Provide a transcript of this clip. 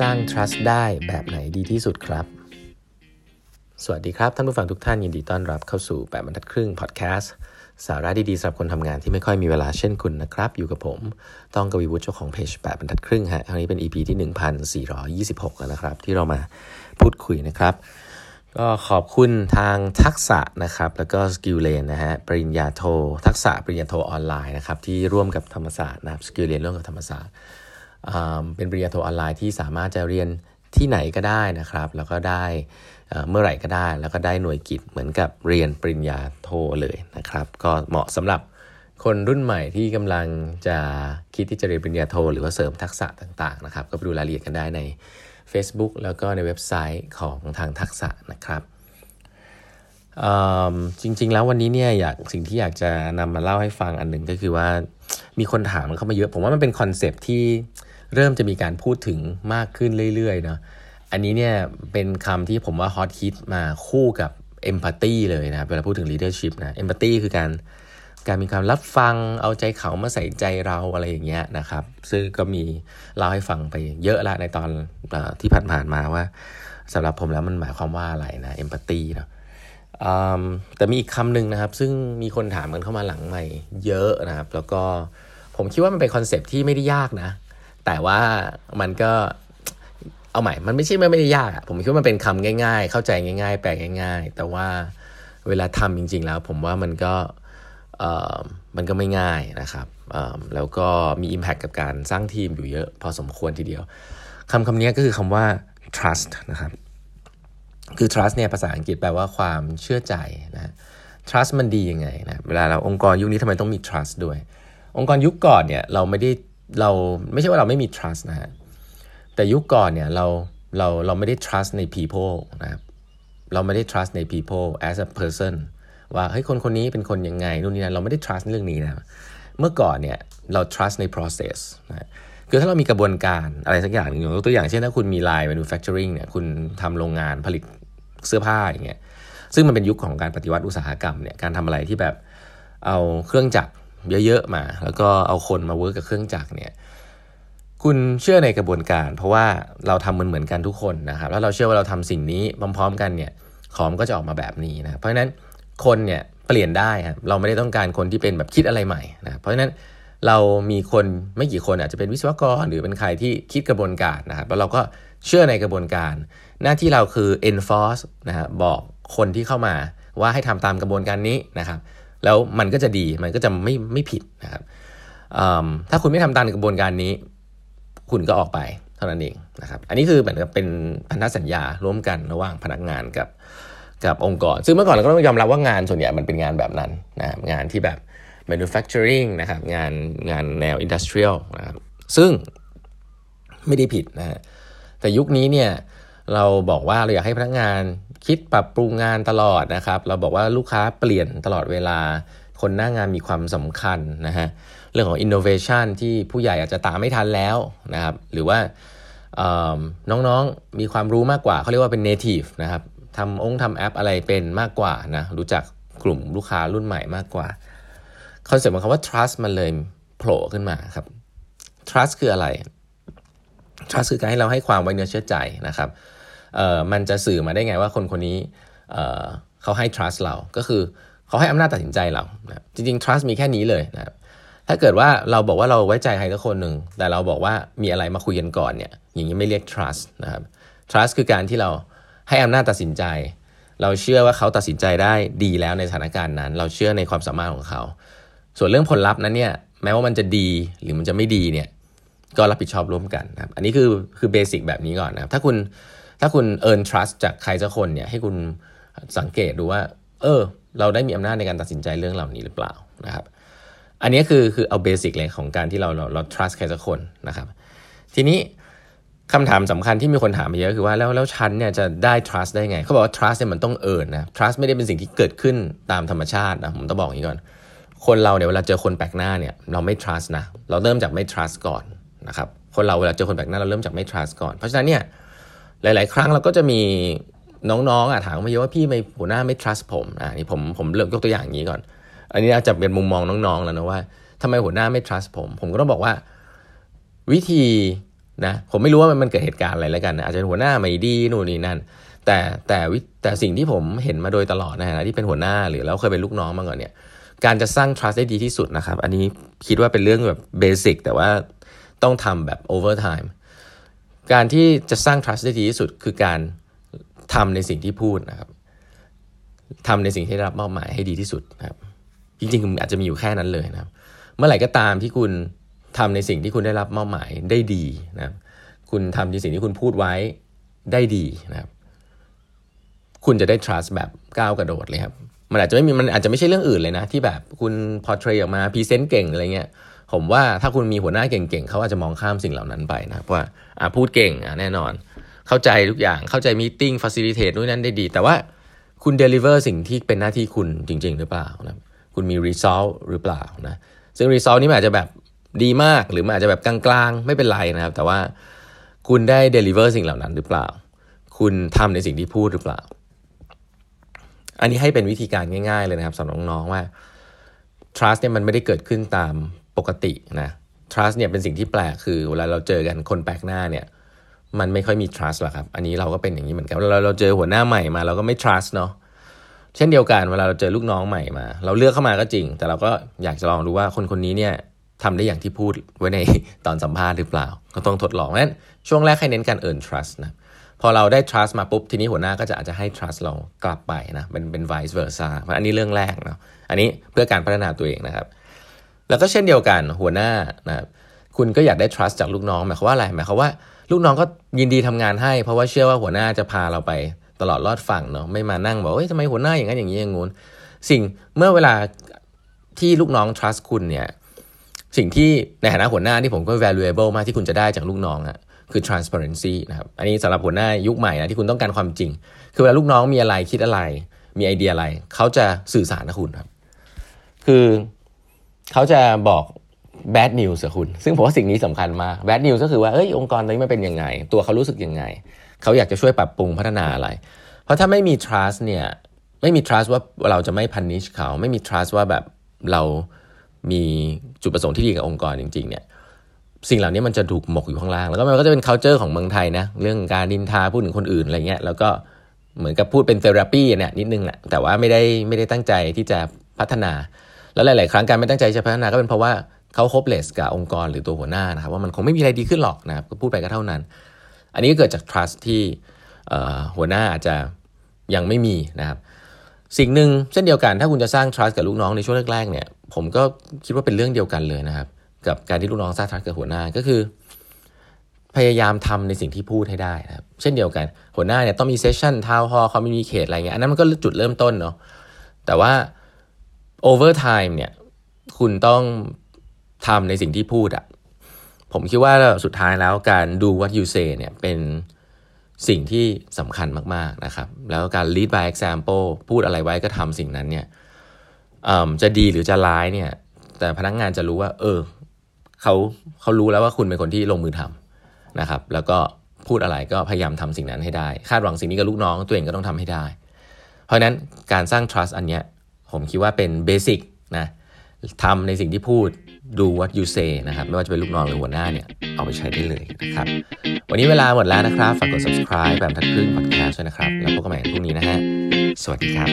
สร้าง trust ได้แบบไหนดีที่สุดครับ สวัสดีครับท่านผู้ฟังทุกท่านยินดีต้อนรับเข้าสู่แปดบรรทัดครึ่งพอดแคสต์สาระดีๆสำหรับคนทำงานที่ไม่ค่อยมีเวลาเช่นคุณนะครับ อยู่กับผม ต้องกวีวุฒิเจ้าของเพจแปดบรรทัดครึ่งฮะครั้งนี้เป็น EP ที่ 1426 แล้วนะครับ ที่เรามาพูดคุยนะครับ ก็ขอบคุณทางทักษะนะครับ แล้วก็ SkillLane นะฮะปริญญาโท ทักษะปริญญาโทออนไลน์นะครับที่ร่วมกับธรรมศาสตร์นะครับ SkillLane ร่วมกับธรรมศาสตร์ เป็นปริญญาโทออนไลน์ที่สามารถจะเรียนที่ไหนก็ได้นะครับ แล้วก็ได้เมื่อไหร่ก็ได้ แล้วก็ได้หน่วยกิจเหมือนกับเรียนปริญญาโทเลยนะครับ ก็เหมาะสำหรับคนรุ่นใหม่ที่กำลังจะคิดที่จะเรียนปริญญาโท หรือว่าเสริมทักษะต่างๆนะครับ ก็ไปดูรายละเอียดกันได้ใน Facebook แล้วก็ในเว็บไซต์ของทางทักษะนะครับจริง ๆ แล้ววันนี้เนี่ยอยากสิ่งที่อยากจะนำมาเล่าให้ฟังอันหนึ่งก็คือว่ามีคนถามเข้ามาเยอะ ผมว่ามันเป็นคอนเซปที่ เริ่มจะมีการพูดถึงมากขึ้นเรื่อยๆเนาะอันนี้เนี่ยเป็นคำที่ผมว่าฮอตฮิตมาคู่กับเอมพัตตีเลยนะเวลาพูดถึง leadership นะเอมพัตตีคือการการมีความรับฟังเอาใจเขามาใส่ใจเราอะไรอย่างเงี้ยนะครับ ซึ่งก็มีเล่าให้ฟังไปเยอะละในตอนอที่ผ่านๆมาว่าสำหรับผมแล้วมันหมายความว่าอะไรนะเอมพัตตีเนาะแต่มีอีกคำหนึ่งนะครับ ซึ่งมีคนถามกันเข้ามาหลังใหม่เยอะนะครับ แล้วก็ผมคิดว่ามันเป็นคอนเซปที่ไม่ได้ยากนะ แต่ว่ามันก็เอาใหม่ มันไม่ใช่ไม่ได้ยากผมคิดว่ามันเป็นคำง่าย ๆ เข้าใจง่าย ๆ แปลง่าย ๆ แต่ว่าเวลาทำจริง ๆ แล้ว ผมว่ามันก็มันก็ไม่ง่ายนะครับแล้วก็มี Impact กับการสร้างทีมอยู่เยอะ พอสมควรทีเดียวคำคำนี้ก็คือคำว่า trust นะครับคือ trust เนี่ยภาษาอังกฤษแปลว่าความเชื่อใจนะ trust มันดียังไงนะ เวลาเราองค์กรยุคนี้ทำไมต้องมี trust ด้วย องค์กรยุคก่อนเนี่ยเราไม่ได้ เราไม่ใช่ว่าเราไม่มี trust นะฮะ แต่ยุคก่อนเนี่ยเราเราเราไม่ได้ trust ใน people นะครับเราไม่ได้ trust ใน people as a person ว่าเฮ้ยคนคนนี้เป็นคนยังไงนู่นนี่นั่นเราไม่ได้ trust เรื่องนี้นะเมื่อก่อนเนี่ยเรา trust ใน process นะคือถ้าเรามีกระบวนการอะไรสักอย่างยกตัวอย่างเช่นถ้าคุณมี line manufacturing เนี่ยคุณทำโรงงานผลิตเสื้อผ้าอย่างเงี้ยซึ่งมันเป็นยุคของการปฏิวัติอุตสาหกรรมเนี่ยการทำอะไรที่แบบเอาเครื่องจักร เยอะๆมา แล้วก็เอาคนมา work กับเครื่องจักรเนี่ยคุณเชื่อในกระบวนการ เพราะว่าเราทำมันเหมือนกันทุกคนนะครับแล้วเราเชื่อว่าเราทำสิ่งนี้พร้อมๆ กันเนี่ยของก็จะออกมาแบบนี้นะเพราะฉะนั้นคนเนี่ยเปลี่ยนได้ครับเราไม่ได้ต้องการคนที่เป็นแบบคิดอะไรใหม่นะเพราะฉะนั้นเรามีคนไม่กี่คนอาจจะเป็นวิศวกร หรือเป็นใครที่คิดกระบวนการนะครับแล้วเราก็เชื่อในกระบวนการ หน้าที่เราคือ enforce นะฮะบอกคนที่เข้ามาว่าให้ทำตามกระบวนการนี้นะครับ แล้วมันก็จะดีมันก็จะไม่ไม่ผิดนะครับถ้าคุณไม่ทำตามกระบวนการนี้ คุณก็ออกไปเท่านั้นเองนะครับอันนี้คือเหมือนกับเป็นพันธสัญญาร่วมกันระหว่างพนักงานกับกับองค์กร ซึ่งเมื่อก่อนเราก็ต้องยอมรับว่างานส่วนใหญ่มันเป็นงานแบบนั้นนะงานที่แบบ manufacturing นะครับงานงานแนว industrial นะครับซึ่งไม่ได้ผิดนะฮะแต่ยุคนี้เนี่ยเราบอกว่าเราอยากให้พนักงาน คิดปรับปรุงงานตลอดนะครับ เราบอกว่าลูกค้าเปลี่ยนตลอดเวลา คนหน้างานมีความสำคัญนะฮะเรื่องของ innovation ที่ผู้ใหญ่อาจจะตามไม่ทันแล้วนะครับ หรือว่าน้องๆมีความรู้มากกว่า เขาเรียกว่าเป็น native นะครับทำองค์ทำแอปอะไรเป็นมากกว่านะรู้จักกลุ่มลูกค้ารุ่นใหม่มากกว่าคอนเซ็ปต์ของคำว่า trust มันเลยโผล่ขึ้นมาครับ trust คืออะไร trust คือการให้เราให้ความไว้เนื้อเชื่อใจนะครับ เอ่อมันจะสื่อมาได้ไงว่าคนคนนี้เอ่อเขาให้ trust เรา ก็คือเขาให้อำนาจตัดสินใจเรานะจริงๆ trust มีแค่นี้เลยนะครับถ้าเกิดว่าเราบอกว่าเราไว้ใจใครสักคนหนึ่ง แต่เราบอกว่ามีอะไรมาคุยกันก่อนเนี่ยอย่างนี้ไม่เรียก trust นะครับ trust คือการที่เราให้อำนาจตัดสินใจ เราเชื่อว่าเขาตัดสินใจได้ดีแล้วในสถานการณ์นั้น เราเชื่อในความสามารถของเขา ส่วนเรื่องผลลัพธ์นั้นเนี่ยแม้ว่ามันจะดีหรือมันจะไม่ดีเนี่ยก็รับผิดชอบร่วมกันนะครับอันนี้คือคือเบสิกแบบนี้ก่อนนะครับถ้าคุณ ถ้าคุณ earn trust จากใครสักคนเนี่ยให้คุณสังเกตดูว่า เออ เราได้มีอำนาจในการตัดสินใจเรื่องเหล่านี้หรือเปล่านะครับ อันนี้คือคือเอาเบสิกเลยของการที่เราเราเรา trust ใครสักคนนะครับ ทีนี้คำถามสำคัญที่มีคนถามมาเยอะคือว่าแล้วแล้วฉันเนี่ยจะได้ trust ได้ไง เขาบอกว่า trust เนี่ยมันต้อง earn นะ trust ไม่ได้เป็นสิ่งที่เกิดขึ้นตามธรรมชาตินะผมต้องบอกอย่างนี้ก่อน คนเราเนี่ยเวลาเจอคนแปลกหน้าเนี่ยเราไม่ trust นะ เราเริ่มจากไม่ trust ก่อนนะครับ คนเราเวลาเจอคนแปลกหน้าเราเริ่มจากไม่ trust ก่อน เพราะฉะนั้นเนี่ย หลาย ๆ ครั้งเราก็จะมีน้องๆอะถามมาเยอะว่าพี่ไม่หัวหน้าไม่ trust ผมอ่านี่ผมผมเริ่มยกตัวอย่างอย่างนี้ก่อน อันนี้อาจจะเป็นมุมมองน้องๆแล้วนะว่าทำไมหัวหน้าไม่ trust ผม ผมก็ต้องบอกว่า วิธีนะผมไม่รู้ว่ามันเกิดเหตุการณ์อะไรแล้วกันนะอาจจะเป็นหัวหน้าไม่ดีนู่นนี่นั่น แต่แต่แต่สิ่งที่ผมเห็นมาโดยตลอดนะฮะที่เป็นหัวหน้าหรือแล้วเคยเป็นลูกน้องมาก่อนเนี่ยการจะสร้าง trust ได้ดีที่สุดนะครับ อันนี้คิดว่าเป็นเรื่องแบบเบสิกแต่ว่าต้องทำแบบ over time การที่จะสร้าง trust ได้ดีที่สุดคือการทำในสิ่งที่พูดนะครับทำในสิ่งที่ได้รับมอบหมายให้ดีที่สุดนะครับ จริงๆอาจจะมีอยู่แค่นั้นเลยนะครับ เมื่อไหร่ก็ตามที่คุณทำในสิ่งที่คุณได้รับมอบหมายได้ดีนะครับ คุณทำในสิ่งที่คุณพูดไว้ได้ดีนะครับ คุณจะได้ trust แบบก้าวกระโดดเลยครับ มันอาจจะไม่มีมันอาจจะไม่ใช่เรื่องอื่นเลยนะ ที่แบบคุณ portray ออกมาพรีเซนต์เก่งอะไรเงี้ย ผมว่าถ้าคุณมีหัวหน้าเก่งๆเขาอาจจะมองข้ามสิ่งเหล่านั้นไปนะว่าอ่าพูดเก่งแน่นอน เข้าใจทุกอย่างเข้าใจมีติ้ง facilitate นู่นนั่นได้ดี แต่ว่าคุณ deliver สิ่งที่เป็นหน้าที่คุณจริง ๆ หรือเปล่านะคุณมี result หรือเปล่านะซึ่ง result นี้อาจจะแบบดีมากหรือมันอาจจะแบบกลางๆ ไม่เป็นไรนะครับ แต่ว่าคุณได้ deliver สิ่งเหล่านั้นหรือเปล่า คุณทำในสิ่งที่พูดหรือเปล่า อันนี้ให้เป็นวิธีการง่าย ๆ เลยนะครับสำหรับน้องๆว่า trust เนี่ยมันไม่ได้เกิดขึ้นตาม ปกตินะ trust เนี่ยเป็นสิ่งที่แปลกคือเวลาเราเจอกันคนแปลกหน้าเนี่ยมันไม่ค่อยมี trust หรอกครับ อันนี้เราก็เป็นอย่างนี้เหมือนกันเวลาเราเจอหัวหน้าใหม่มาเราก็ไม่ trust เนาะเช่นเดียวกันเวลาเราเจอลูกน้องใหม่มา เราเลือกเข้ามาก็จริง แต่เราก็อยากจะลองดูว่าคนคนนี้เนี่ยทำได้อย่างที่พูดไว้ในตอนสัมภาษณ์หรือเปล่า ก็ต้องทดลองนั้นช่วงแรกให้เน้นการ earn trust นะพอเราได้ trust มาปุ๊บทีนี้หัวหน้าก็จะอาจจะให้ trust เรากลับไปนะเป็นเป็น vice versa เพราะอันนี้เรื่องแรกเนาะอันนี้เพื่อการพัฒนาตัวเองนะครับ แล้วก็เช่นเดียวกันหัวหน้านะครับคุณก็อยากได้ trust จากลูกน้องหมายความว่าอะไรหมายความว่าลูกน้องก็ยินดีทำงานให้ เพราะว่าเชื่อว่าหัวหน้าจะพาเราไปตลอดรอดฝั่งเนาะไม่มานั่งบอกเฮ้ยทำไมหัวหน้าอย่างนั้นอย่างนี้อย่างงู้นสิ่งเมื่อเวลาที่ลูกน้อง trust คุณเนี่ยสิ่งที่ในฐานะหัวหน้าที่ผมก็ valuable มากที่คุณจะได้จากลูกน้องอะคือ transparency นะครับ อันนี้สำหรับหัวหน้ายุคใหม่นะที่คุณต้องการความจริง คือเวลาลูกน้องมีอะไรคิดอะไร มีไอเดียอะไร เขาจะสื่อสารกับคุณครับ คือ เขาจะบอก bad news กับคุณ ซึ่งผมว่าสิ่งนี้สำคัญมาก bad news ก็คือว่าเอ้ยองค์กรตอนนี้มันเป็นยังไง ตัวเขารู้สึกยังไง เขาอยากจะช่วยปรับปรุงพัฒนาอะไร เพราะถ้าไม่มี trust เนี่ยไม่มี trust ว่าเราจะไม่ punish เขา ไม่มี trust ว่าแบบเรามีจุดประสงค์ที่ดีกับองค์กรจริง ๆ เนี่ยสิ่งเหล่านี้มันจะถูกหมกอยู่ข้างล่าง แล้วก็มันก็จะเป็น culture ของเมืองไทยนะ เรื่องการดินทาพูดถึงคนอื่นอะไรเงี้ยแล้วก็เหมือนกับพูดเป็นเทอราปีเนี่ยนิดนึงแหละแต่ว่าไม่ได้ไม่ได้ตั้งใจที่จะพัฒนา แล้วหลาย ๆ ครั้งการไม่ตั้งใจจะพัฒนาก็เป็นเพราะว่าเขาโฮปเลสกับองค์กรหรือตัวหัวหน้านะครับว่ามันคงไม่มีอะไรดีขึ้นหรอกนะครับก็พูดไปก็เท่านั้น อันนี้ก็เกิดจาก trust ที่หัวหน้าอาจจะยังไม่มีนะครับ สิ่งหนึ่งเช่นเดียวกันถ้าคุณจะสร้าง trust กับลูกน้องในช่วงแรก ๆ เนี่ย ผมก็คิดว่าเป็นเรื่องเดียวกันเลยนะครับ กับการที่ลูกน้องสร้าง trust กับหัวหน้าก็คือ พยายามทำในสิ่งที่พูดให้ได้นะครับ เช่นเดียวกัน หัวหน้าเนี่ยต้องมีเซสชั่นทาวน์ฮอลคอมมิวนิเคตอะไรเงี้ยอันนั้นมันก็จุดเริ่มต้นเนาะแต่ว่า over time เนี่ย คุณต้องทำในสิ่งที่พูดอะผมคิดว่าสุดท้ายแล้วการดู what you say เนี่ยเป็นสิ่งที่สำคัญมาก ๆ นะครับ แล้วการ lead by example พูดอะไรไว้ก็ทำสิ่งนั้นเนี่ยจะดีหรือจะร้ายเนี่ย แต่พนักงงานจะรู้ว่า เออเขาเขารู้แล้วว่าคุณเป็นคนที่ลงมือทำนะครับ แล้วก็พูดอะไรก็พยายามทำสิ่งนั้นให้ได้ คาดหวังสิ่งนี้กับลูกน้องตัวเองก็ต้องทำให้ได้ เพราะฉะนั้นการสร้าง trust อันเนี้ย ผมคิดว่าเป็นเบสิกนะทำในสิ่งที่พูดดู what you say นะครับ ไม่ว่าจะเป็นลูกน้องหรือหัวหน้าเนี่ย เอาไปใช้ได้เลยนะครับ วันนี้เวลาหมดแล้วนะครับ ฝากกด subscribe แบบทักครึ่ง podcast ด้วยนะครับ แล้วพบกันใหม่พรุ่งนี้นะฮะ สวัสดีครับ